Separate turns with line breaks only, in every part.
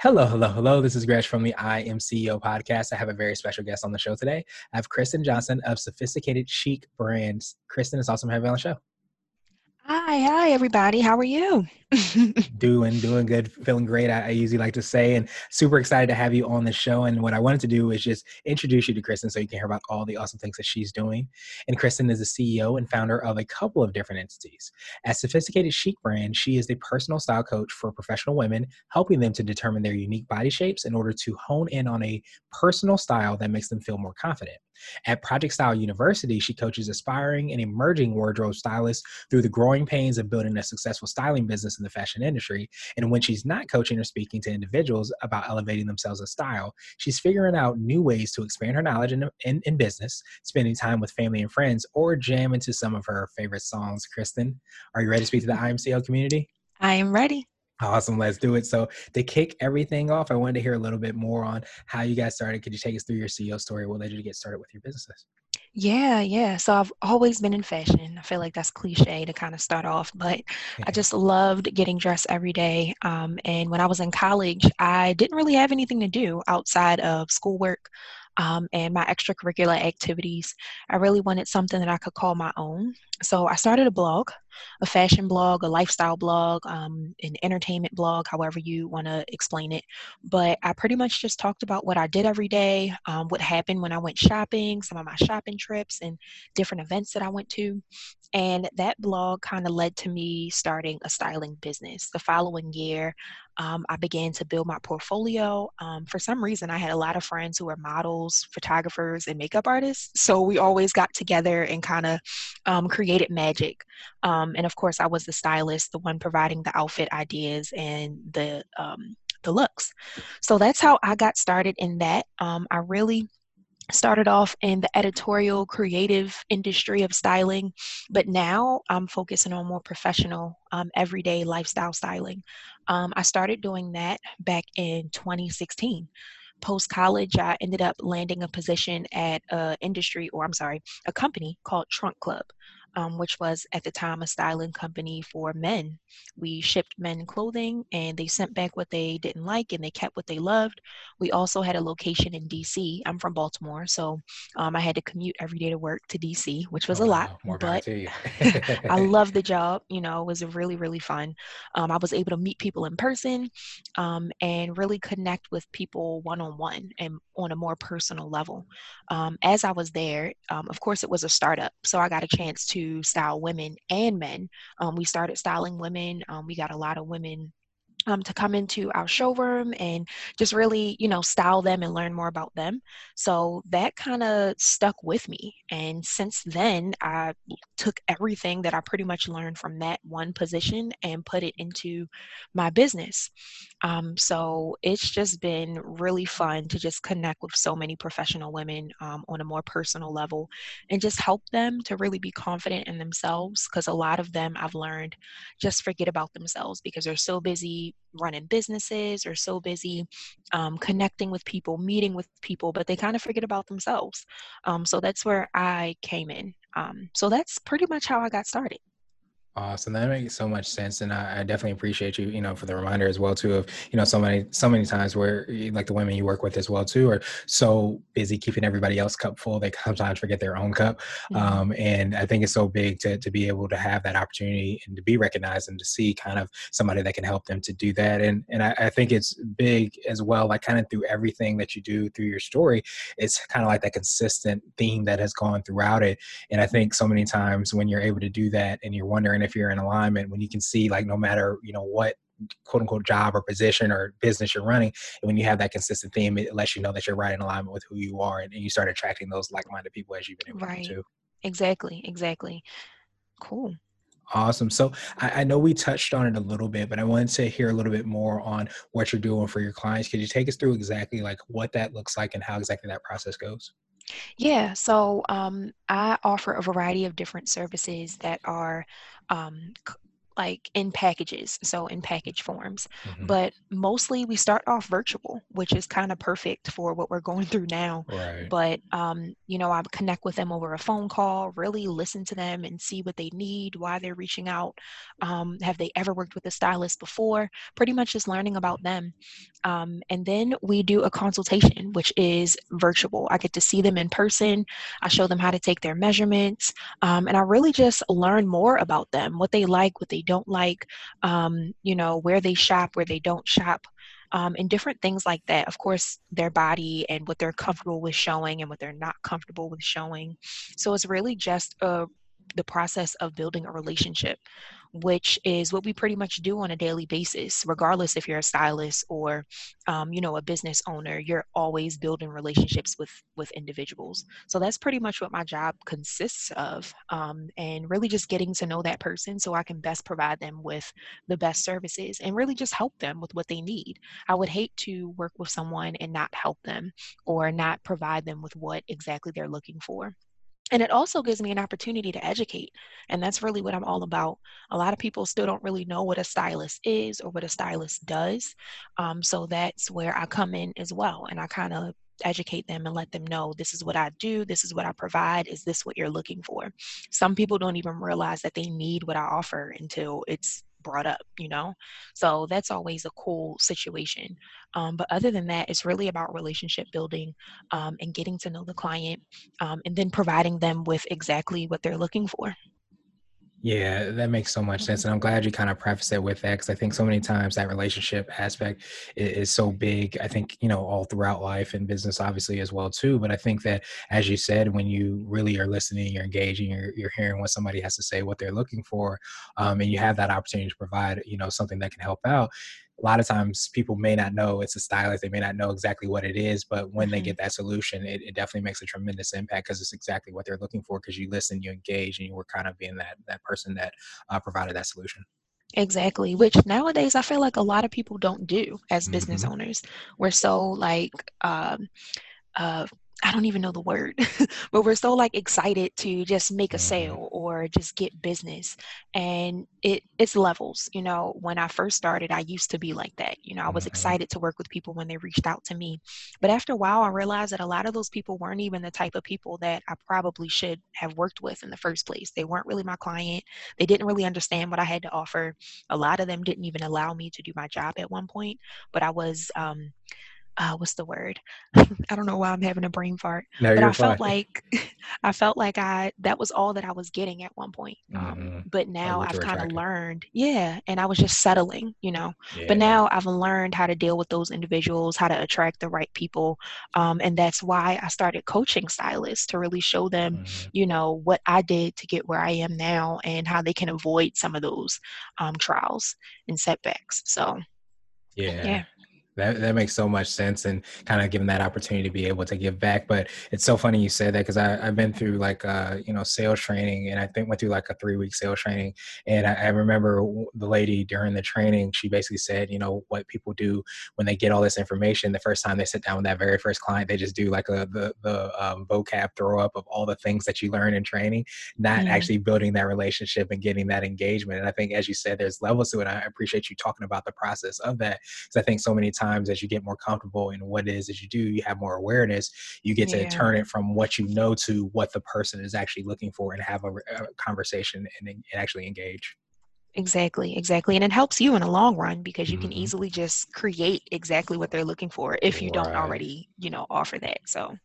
Hello, hello, hello. This is Gresh from the I Am CEO podcast. I have a very special guest on the show today. I have Kristen Johnson of Sophisticated Chic Brands. Kristen, it's awesome having you on the show.
Hi, hi, everybody. How are you?
doing, doing good, feeling great. I, I, usually like to say, and super excited to have you on the show. And what I wanted to do is just introduce you to Kristen so you can hear about all the awesome things that she's doing. And Kristen is the CEO and founder of a couple of different entities. At Sophisticated Chic Brand, she is the personal style coach for professional women, helping them to determine their unique body shapes in order to hone in on a personal style that makes them feel more confident. At Project Style University, she coaches aspiring and emerging wardrobe stylists through the growing pains of building a successful styling business in the fashion industry. And when she's not coaching or speaking to individuals about elevating themselves as style, she's figuring out new ways to expand her knowledge in, in, in business, spending time with family and friends, or jam into some of her favorite songs. Kristen, are you ready to speak to the I Am CEO community?
I am ready.
Awesome. Let's do it. So, to kick everything off, I wanted to hear a little bit more on how you guys started. Could you take us through your CEO story? What led you to get started with your businesses?
Yeah, yeah. So I've always been in fashion. I feel like that's cliche to kind of start off, but I just loved getting dressed every day. Um, and when I was in college, I didn't really have anything to do outside of schoolwork um, and my extracurricular activities. I really wanted something that I could call my own. So I started a blog, a fashion blog, a lifestyle blog, um, an entertainment blog, however you want to explain it. But I pretty much just talked about what I did every day, um, what happened when I went shopping, some of my shopping trips, and different events that I went to. And that blog kind of led to me starting a styling business. The following year, um, I began to build my portfolio. Um, for some reason, I had a lot of friends who were models, photographers, and makeup artists. So we always got together and kind of um, created magic. Um, and of course, I was the stylist, the one providing the outfit ideas and the um, the looks. So that's how I got started in that. Um, I really started off in the editorial creative industry of styling but now i'm focusing on more professional um, everyday lifestyle styling um, i started doing that back in 2016 post college i ended up landing a position at a industry or i'm sorry a company called trunk club um, which was at the time a styling company for men. We shipped men clothing and they sent back what they didn't like and they kept what they loved. We also had a location in DC. I'm from Baltimore, so um, I had to commute every day to work to DC, which was oh, a lot.
Wow.
but I loved the job. You know, it was really, really fun. Um, I was able to meet people in person um, and really connect with people one on one and on a more personal level. Um, as I was there, um, of course, it was a startup, so I got a chance to style women and men. Um, we started styling women. Um, we got a lot of women um, to come into our showroom and just really, you know, style them and learn more about them. So that kind of stuck with me. And since then, I took everything that I pretty much learned from that one position and put it into my business. Um, so it's just been really fun to just connect with so many professional women um, on a more personal level and just help them to really be confident in themselves. Because a lot of them I've learned just forget about themselves because they're so busy running businesses or so busy um, connecting with people, meeting with people, but they kind of forget about themselves. Um, so that's where I came in. Um, so that's pretty much how I got started.
Awesome. That makes so much sense. And I, I, definitely appreciate you, you know, for the reminder as well, too, of, you know, so many, so many times where like the women you work with as well, too, are so busy keeping everybody else cup full. They sometimes forget their own cup. Mm-hmm. Um, and I think it's so big to, to be able to have that opportunity and to be recognized and to see kind of somebody that can help them to do that. And, and I, I think it's big as well, like kind of through everything that you do through your story, it's kind of like that consistent theme that has gone throughout it. And I think so many times when you're able to do that and you're wondering if if you're in alignment when you can see like no matter you know what quote unquote job or position or business you're running and when you have that consistent theme it lets you know that you're right in alignment with who you are and, and you start attracting those like-minded people as you've been able
right.
to
exactly exactly. Cool
Awesome. So I, I, know we touched on it a little bit, but I wanted to hear a little bit more on what you're doing for your clients. Could you take us through exactly like what that looks like and how exactly that process goes?
Yeah, so um, I offer a variety of different services that are um, like in packages, so in package forms. Mm-hmm. But mostly we start off virtual, which is kind of perfect for what we're going through now. Right. But um, you know, I connect with them over a phone call, really listen to them and see what they need, why they're reaching out. Um, have they ever worked with a stylist before? Pretty much just learning about them. Um, and then we do a consultation, which is virtual. I get to see them in person. I show them how to take their measurements, um, and I really just learn more about them, what they like, what they don't like, um, you know, where they shop, where they don't shop. Um, and different things like that. Of course, their body and what they're comfortable with showing and what they're not comfortable with showing. So it's really just a the process of building a relationship which is what we pretty much do on a daily basis regardless if you're a stylist or um, you know a business owner you're always building relationships with with individuals. So that's pretty much what my job consists of um, and really just getting to know that person so i can best provide them with the best services and really just help them with what they need. I would hate to work with someone and not help them or not provide them with what exactly they're looking for and it also gives me an opportunity to educate and that's really what i'm all about a lot of people still don't really know what a stylist is or what a stylist does um, so that's where i come in as well and i kind of educate them and let them know this is what I do, this is what I provide, is this what you're looking for? Some people don't even realize that they need what I offer until it's brought up, you know? So that's always a cool situation. Um, but other than that, it's really about relationship building um, and getting to know the client um, and then providing them with exactly what they're looking for.
Yeah, that makes so much sense. And I'm glad you kind of preface it with that because I think so many times that relationship aspect is, is, so big. I think, you know, all throughout life and business obviously as well too. But I think that as you said, when you really are listening, you're engaging, you're, you're hearing what somebody has to say, what they're looking for, um, and you have that opportunity to provide, you know, something that can help out a lot of times people may not know it's a stylist they may not know exactly what it is but when mm-hmm. they get that solution it, it, definitely makes a tremendous impact because it's exactly what they're looking for because you listen you engage and you were kind of being that that person that uh, provided that solution
Exactly, which nowadays I feel like a lot of people don't do as business mm-hmm. owners. We're so like um, uh, I don't even know the word, but we're so like excited to just make a mm-hmm. sale or just get business. And it it's levels, you know. When I first started, I used to be like that. You know, I was mm-hmm. excited to work with people when they reached out to me. But after a while, I realized that a lot of those people weren't even the type of people that I probably should have worked with in the first place. They weren't really my client. They didn't really understand what I had to offer. A lot of them didn't even allow me to do my job at one point, but I was um uh, what's the word? I don't know why I'm having a brain fart, no, but I fine. felt like I felt like I that was all that I was getting at one point. Um, mm-hmm. But now I've kind of learned, yeah, and I was just settling, you know. Yeah. But now I've learned how to deal with those individuals, how to attract the right people, um, and that's why I started coaching stylists to really show them, mm-hmm. you know, what I did to get where I am now and how they can avoid some of those um, trials and setbacks. So,
yeah. yeah that, that makes so much sense and kind of given that opportunity to be able to give back but it's so funny you said that because i've been through like uh you know sales training and i think went through like a three week sales training and I, I, remember the lady during the training she basically said you know what people do when they get all this information the first time they sit down with that very first client they just do like a the, the um, vocab throw up of all the things that you learn in training not mm-hmm. actually building that relationship and getting that engagement and i think as you said there's levels to it i appreciate you talking about the process of that because i think so many times times as you get more comfortable in what it is that you do, you have more awareness. You get to turn it from what you know to what the person is actually looking for and have a, a conversation and, and actually engage.
Exactly, exactly. And it helps you in the long run because you mm-hmm. can easily just create exactly what they're looking for if you right. don't already, you know, offer that. So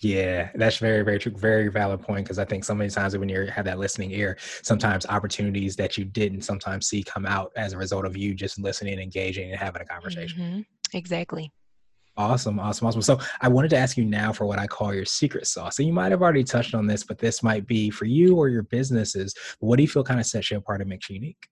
yeah, that's very, very true. Very valid point because I think so many times when you have that listening ear, sometimes opportunities that you didn't sometimes see come out as a result of you just listening, engaging, and having a conversation.
Mm-hmm. Exactly.
Awesome, awesome, awesome. So I wanted to ask you now for what I call your secret sauce. And you might have already touched on this, but this might be for you or your businesses. What do you feel kind of sets you apart and makes you unique?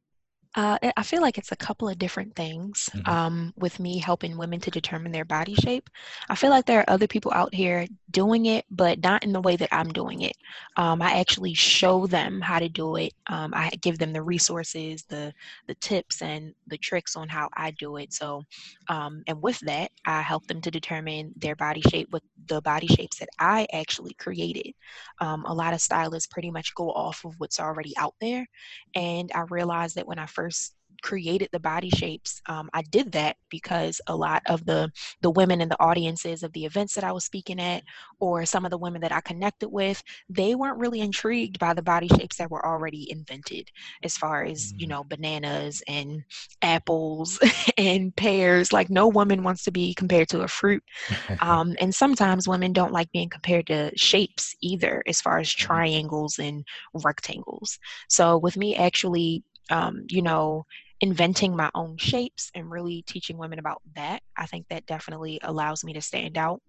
Uh, I feel like it's a couple of different things
Mhm.
um, with me helping women to determine their body shape. I feel like there are other people out here doing it, but not in the way that I'm doing it. Um, I actually show them how to do it. Um, I give them the resources, the the tips, and the tricks on how I do it. So, um, and with that, I help them to determine their body shape with the body shapes that I actually created. Um, a lot of stylists pretty much go off of what's already out there and I realized that when I first created the body shapes um, i did that because a lot of the the women in the audiences of the events that i was speaking at or some of the women that i connected with they weren't really intrigued by the body shapes that were already invented as far as you
Mm.
know bananas and apples and pears like no woman wants to be compared to a fruit um, and sometimes women don't like being compared to shapes either, as far as triangles and rectangles. So, with me actually, um, you know, inventing my own shapes and really teaching women about that, I think that definitely allows me to stand out.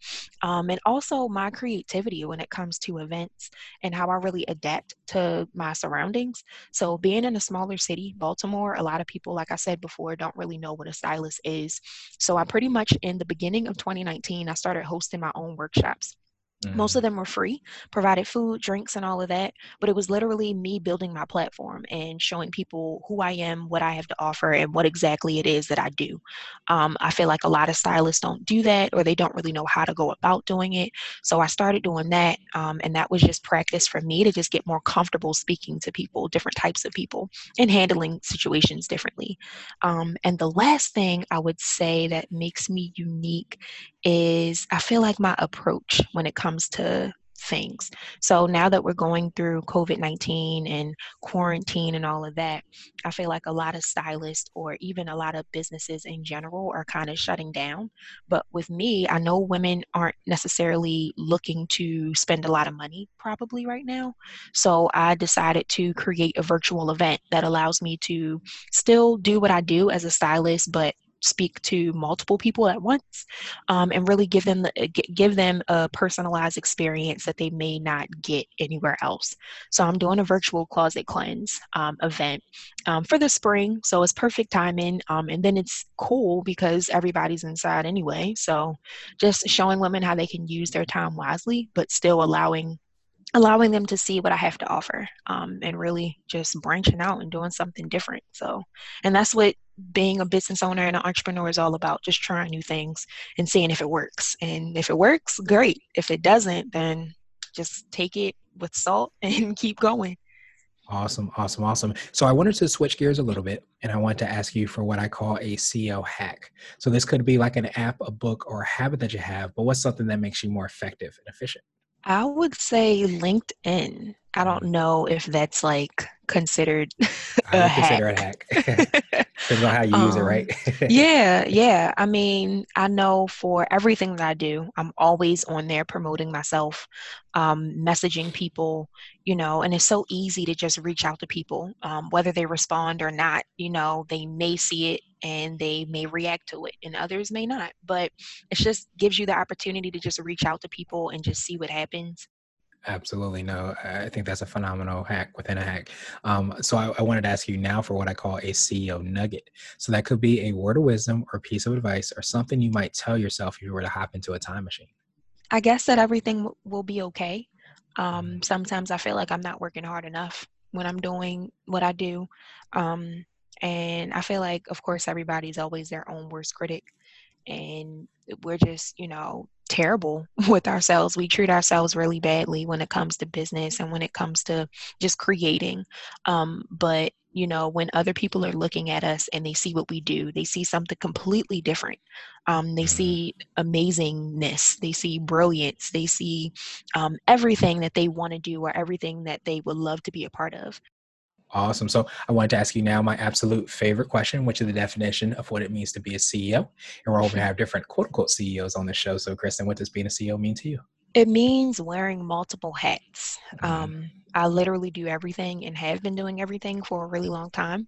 Um, and also my creativity when it comes to events and how I really adapt to my surroundings. So, being in a smaller city, Baltimore, a lot of people, like I said before, don't really know what a stylist is. So I pretty much in the beginning of 2019, I started hosting my own workshops. Most
Mm.
of them were free, provided food, drinks, and all of that. But it was literally me building my platform and showing people who I am, what I have to offer, and what exactly it is that I do. Um, I feel like a lot of stylists don't do that or they don't really know how to go about doing it. So I started doing that. Um, and that was just practice for me to just get more comfortable speaking to people, different types of people, and handling situations differently. Um, and the last thing I would say that makes me unique is I feel like my approach when it comes to things. So now that we're going through COVID 19 and quarantine and all of that, I feel like a lot of stylists or even a lot of businesses in general are kind of shutting down. But with me, I know women aren't necessarily looking to spend a lot of money probably right now. So I decided to create a virtual event that allows me to still do what I do as a stylist, but speak to multiple people at once um, and really give them the, uh, give them a personalized experience that they may not get anywhere else. So I'm doing a virtual closet cleanse um, event um, for the spring, so it's perfect timing. Um, and then it's cool because everybody's inside anyway. So just showing women how they can use their time wisely, but still allowing allowing them to see what I have to offer um, and really just branching out and doing something different. So, and that's what being a business owner and an entrepreneur is all about just trying new things and seeing if it works. And if it works, great. If it doesn't, then just take it with salt and keep going.
Awesome, awesome, awesome. So I wanted to switch gears a little bit and I want to ask you for what I call a CEO hack. So this could be like an app, a book, or a habit that you have, but what's something that makes you more effective and efficient?
I would say LinkedIn. I don't mm. know if that's like considered
I
a
would consider it a
hack.
Depends on how you use it,
Um,
right?
Yeah, yeah. I mean, I know for everything that I do, I'm always on there promoting myself, um, messaging people, you know, and it's so easy to just reach out to people, um, whether they respond or not. You know, they may see it and they may react to it, and others may not. But it just gives you the opportunity to just reach out to people and just see what happens.
Absolutely no. I think that's a phenomenal hack within a hack. Um, so I, I wanted to ask you now for what I call a CEO nugget. So that could be a word of wisdom or piece of advice or something you might tell yourself if you were to hop into a time machine.
I guess that everything w- will be okay.
Mhm.
Um, sometimes I feel like I'm not working hard enough when I'm doing what I do. Um, and I feel like, of course, everybody's always their own worst critic. And we're just, you know, terrible with ourselves. We treat ourselves really badly when it comes to business and when it comes to just creating. Um, but, you know, when other people are looking at us and they see what we do, they see something completely different. Um, they
Mhm.
see amazingness, they see brilliance, they see um, everything that they want to do or everything that they would love to be a part of.
Awesome. So I wanted to ask you now my absolute favorite question, which is the definition of what it means to be a CEO. And we're hoping to have different quote unquote CEOs on the show. So, Kristen, what does being a CEO mean to you?
It means wearing multiple hats.
Mhm.
Um, I literally do everything and have been doing everything for a really long time.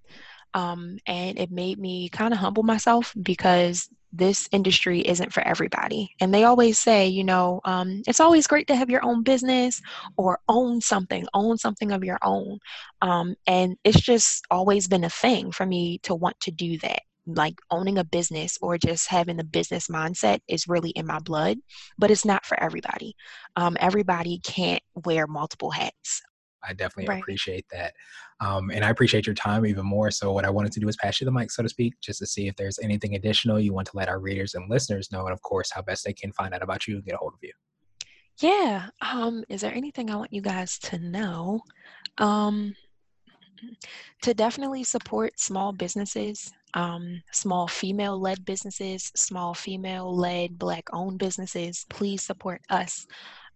Um, and it made me kind of humble myself because this industry isn't for everybody. And they always say, you know, um, it's always great to have your own business or own something, own something of your own. Um, and it's just always been a thing for me to want to do that. Like owning a business or just having the business mindset is really in my blood, but it's not for everybody. Um, everybody can't wear multiple hats.
I definitely right. appreciate that. Um, and I appreciate your time even more. So, what I wanted to do is pass you the mic, so to speak, just to see if there's anything additional you want to let our readers and listeners know, and of course, how best they can find out about you and get a hold of you.
Yeah. Um, is there anything I want you guys to know? Um, to definitely support small businesses, um, small female led businesses, small female led black owned businesses, please support us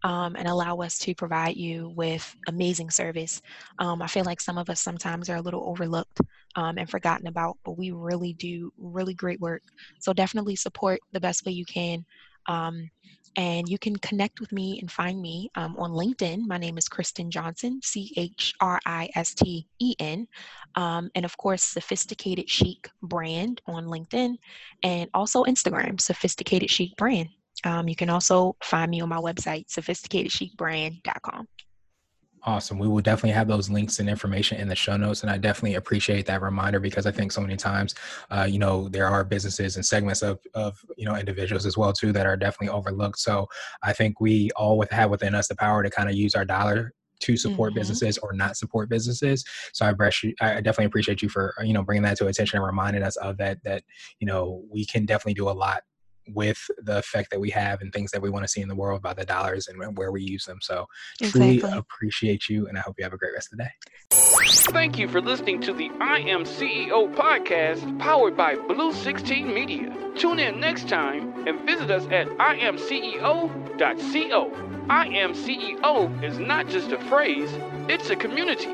um, and allow us to provide you with amazing service. Um, I feel like some of us sometimes are a little overlooked um, and forgotten about, but we really do really great work. So definitely support the best way you can. Um, and you can connect with me and find me um, on LinkedIn. My name is Kristen Johnson, C H R I S T E N. Um, and of course, Sophisticated Chic Brand on LinkedIn and also Instagram, Sophisticated Chic Brand. Um, you can also find me on my website, sophisticatedchicbrand.com.
Awesome. We will definitely have those links and information in the show notes. And I definitely appreciate that reminder because I think so many times, uh, you know, there are businesses and segments of, of, you know, individuals as well, too, that are definitely overlooked. So I think we all with, have within us the power to kind of use our dollar to support mm-hmm. businesses or not support businesses. So I, I definitely appreciate you for, you know, bringing that to attention and reminding us of that, that, you know, we can definitely do a lot with the effect that we have and things that we want to see in the world by the dollars and where we use them. So exactly. truly appreciate you and I hope you have a great rest of the day.
Thank you for listening to the I Am CEO podcast powered by Blue 16 Media. Tune in next time and visit us at imceo.co. I Am CEO is not just a phrase, it's a community.